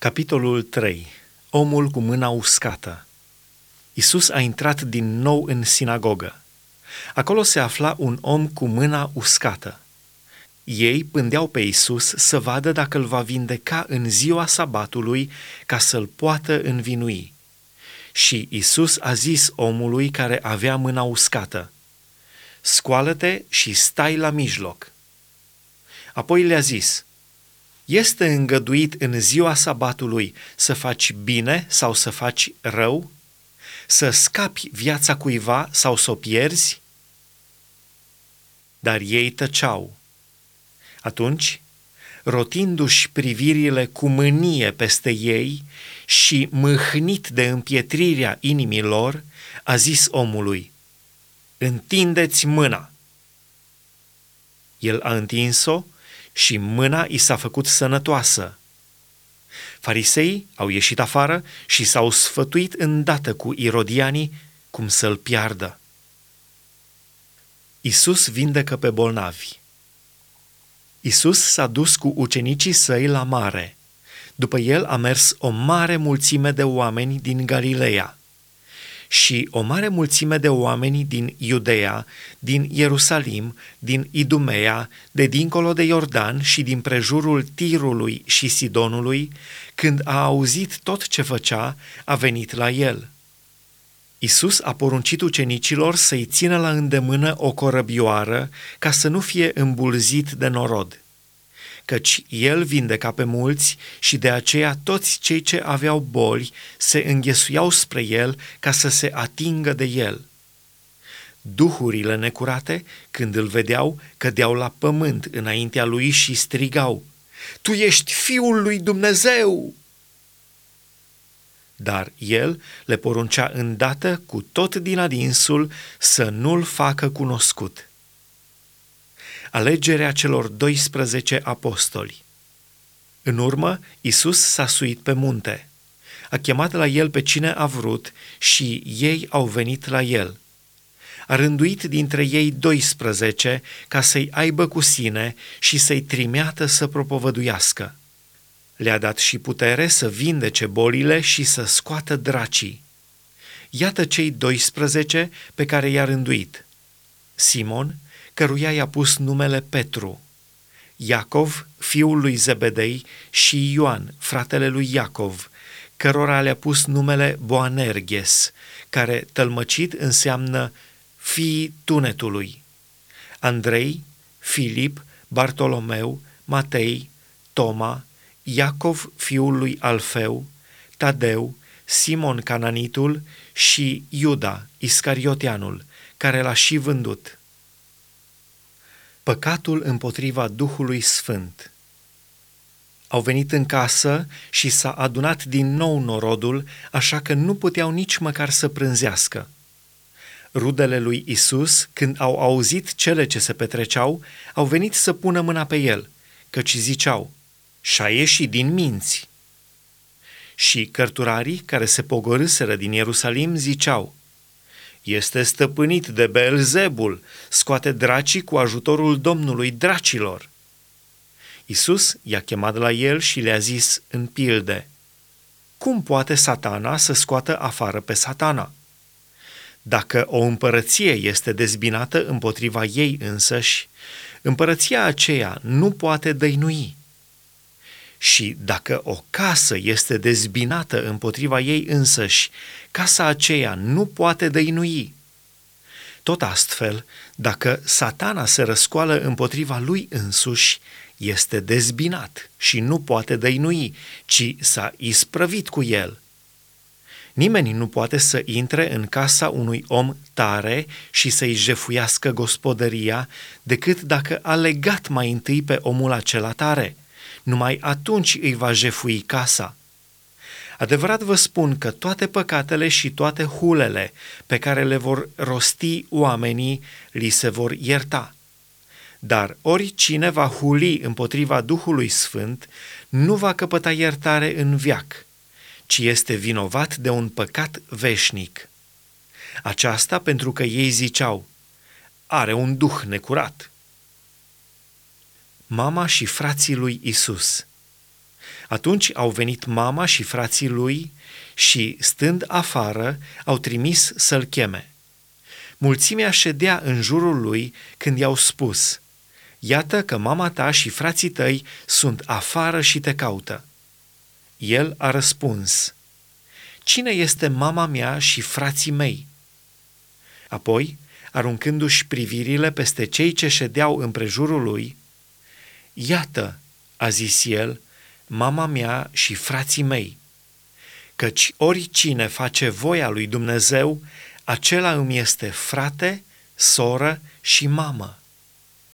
Capitolul 3. Omul cu mâna uscată. Isus a intrat din nou în sinagogă. Acolo se afla un om cu mâna uscată. Ei pândeau pe Isus să vadă dacă îl va vindeca în ziua sabatului ca să-l poată învinui. Și Isus a zis omului care avea mâna uscată, Scoală-te și stai la mijloc. Apoi le-a zis, este îngăduit în ziua sabatului să faci bine sau să faci rău? Să scapi viața cuiva sau să o pierzi? Dar ei tăceau. Atunci, rotindu-și privirile cu mânie peste ei și mâhnit de împietrirea inimilor, a zis omului, Întindeți mâna! El a întins-o și mâna i s-a făcut sănătoasă. Farisei au ieșit afară și s-au sfătuit îndată cu irodianii cum să-l piardă. Isus vindecă pe bolnavi. Isus s-a dus cu ucenicii săi la mare. După el a mers o mare mulțime de oameni din Galileea și o mare mulțime de oameni din Iudea, din Ierusalim, din Idumea, de dincolo de Iordan și din prejurul Tirului și Sidonului, când a auzit tot ce făcea, a venit la el. Isus a poruncit ucenicilor să-i țină la îndemână o corăbioară ca să nu fie îmbulzit de norod căci el vindeca pe mulți și de aceea toți cei ce aveau boli se înghesuiau spre el ca să se atingă de el. Duhurile necurate, când îl vedeau, cădeau la pământ înaintea lui și strigau, Tu ești Fiul lui Dumnezeu! Dar el le poruncea îndată cu tot din adinsul să nu-l facă cunoscut alegerea celor 12 apostoli. În urmă, Isus s-a suit pe munte. A chemat la el pe cine a vrut și ei au venit la el. A rânduit dintre ei 12 ca să-i aibă cu sine și să-i trimeată să propovăduiască. Le-a dat și putere să vindece bolile și să scoată dracii. Iată cei 12 pe care i-a rânduit. Simon, căruia i-a pus numele Petru, Iacov, fiul lui Zebedei, și Ioan, fratele lui Iacov, cărora le-a pus numele Boanerges, care tălmăcit înseamnă fiii tunetului, Andrei, Filip, Bartolomeu, Matei, Toma, Iacov, fiul lui Alfeu, Tadeu, Simon Cananitul și Iuda, Iscarioteanul, care l-a și vândut păcatul împotriva Duhului Sfânt. Au venit în casă și s-a adunat din nou norodul, așa că nu puteau nici măcar să prânzească. Rudele lui Isus, când au auzit cele ce se petreceau, au venit să pună mâna pe el, căci ziceau, și-a ieșit din minți. Și cărturarii care se pogorâseră din Ierusalim ziceau, este stăpânit de Belzebul, scoate dracii cu ajutorul Domnului dracilor. Isus i-a chemat la el și le-a zis în pilde, Cum poate satana să scoată afară pe satana? Dacă o împărăție este dezbinată împotriva ei însăși, împărăția aceea nu poate dăinui. Și dacă o casă este dezbinată împotriva ei însăși, casa aceea nu poate dăinui. Tot astfel, dacă satana se răscoală împotriva lui însuși, este dezbinat și nu poate dăinui, ci s-a isprăvit cu el. Nimeni nu poate să intre în casa unui om tare și să-i jefuiască gospodăria decât dacă a legat mai întâi pe omul acela tare – numai atunci îi va jefui casa. Adevărat vă spun că toate păcatele și toate hulele pe care le vor rosti oamenii li se vor ierta. Dar oricine va huli împotriva Duhului Sfânt nu va căpăta iertare în viac, ci este vinovat de un păcat veșnic. Aceasta pentru că ei ziceau, are un duh necurat mama și frații lui Isus. Atunci au venit mama și frații lui și, stând afară, au trimis să-l cheme. Mulțimea ședea în jurul lui când i-au spus, Iată că mama ta și frații tăi sunt afară și te caută. El a răspuns, Cine este mama mea și frații mei? Apoi, aruncându-și privirile peste cei ce ședeau împrejurul lui, Iată, a zis el, mama mea și frații mei, căci oricine face voia lui Dumnezeu, acela îmi este frate, soră și mamă.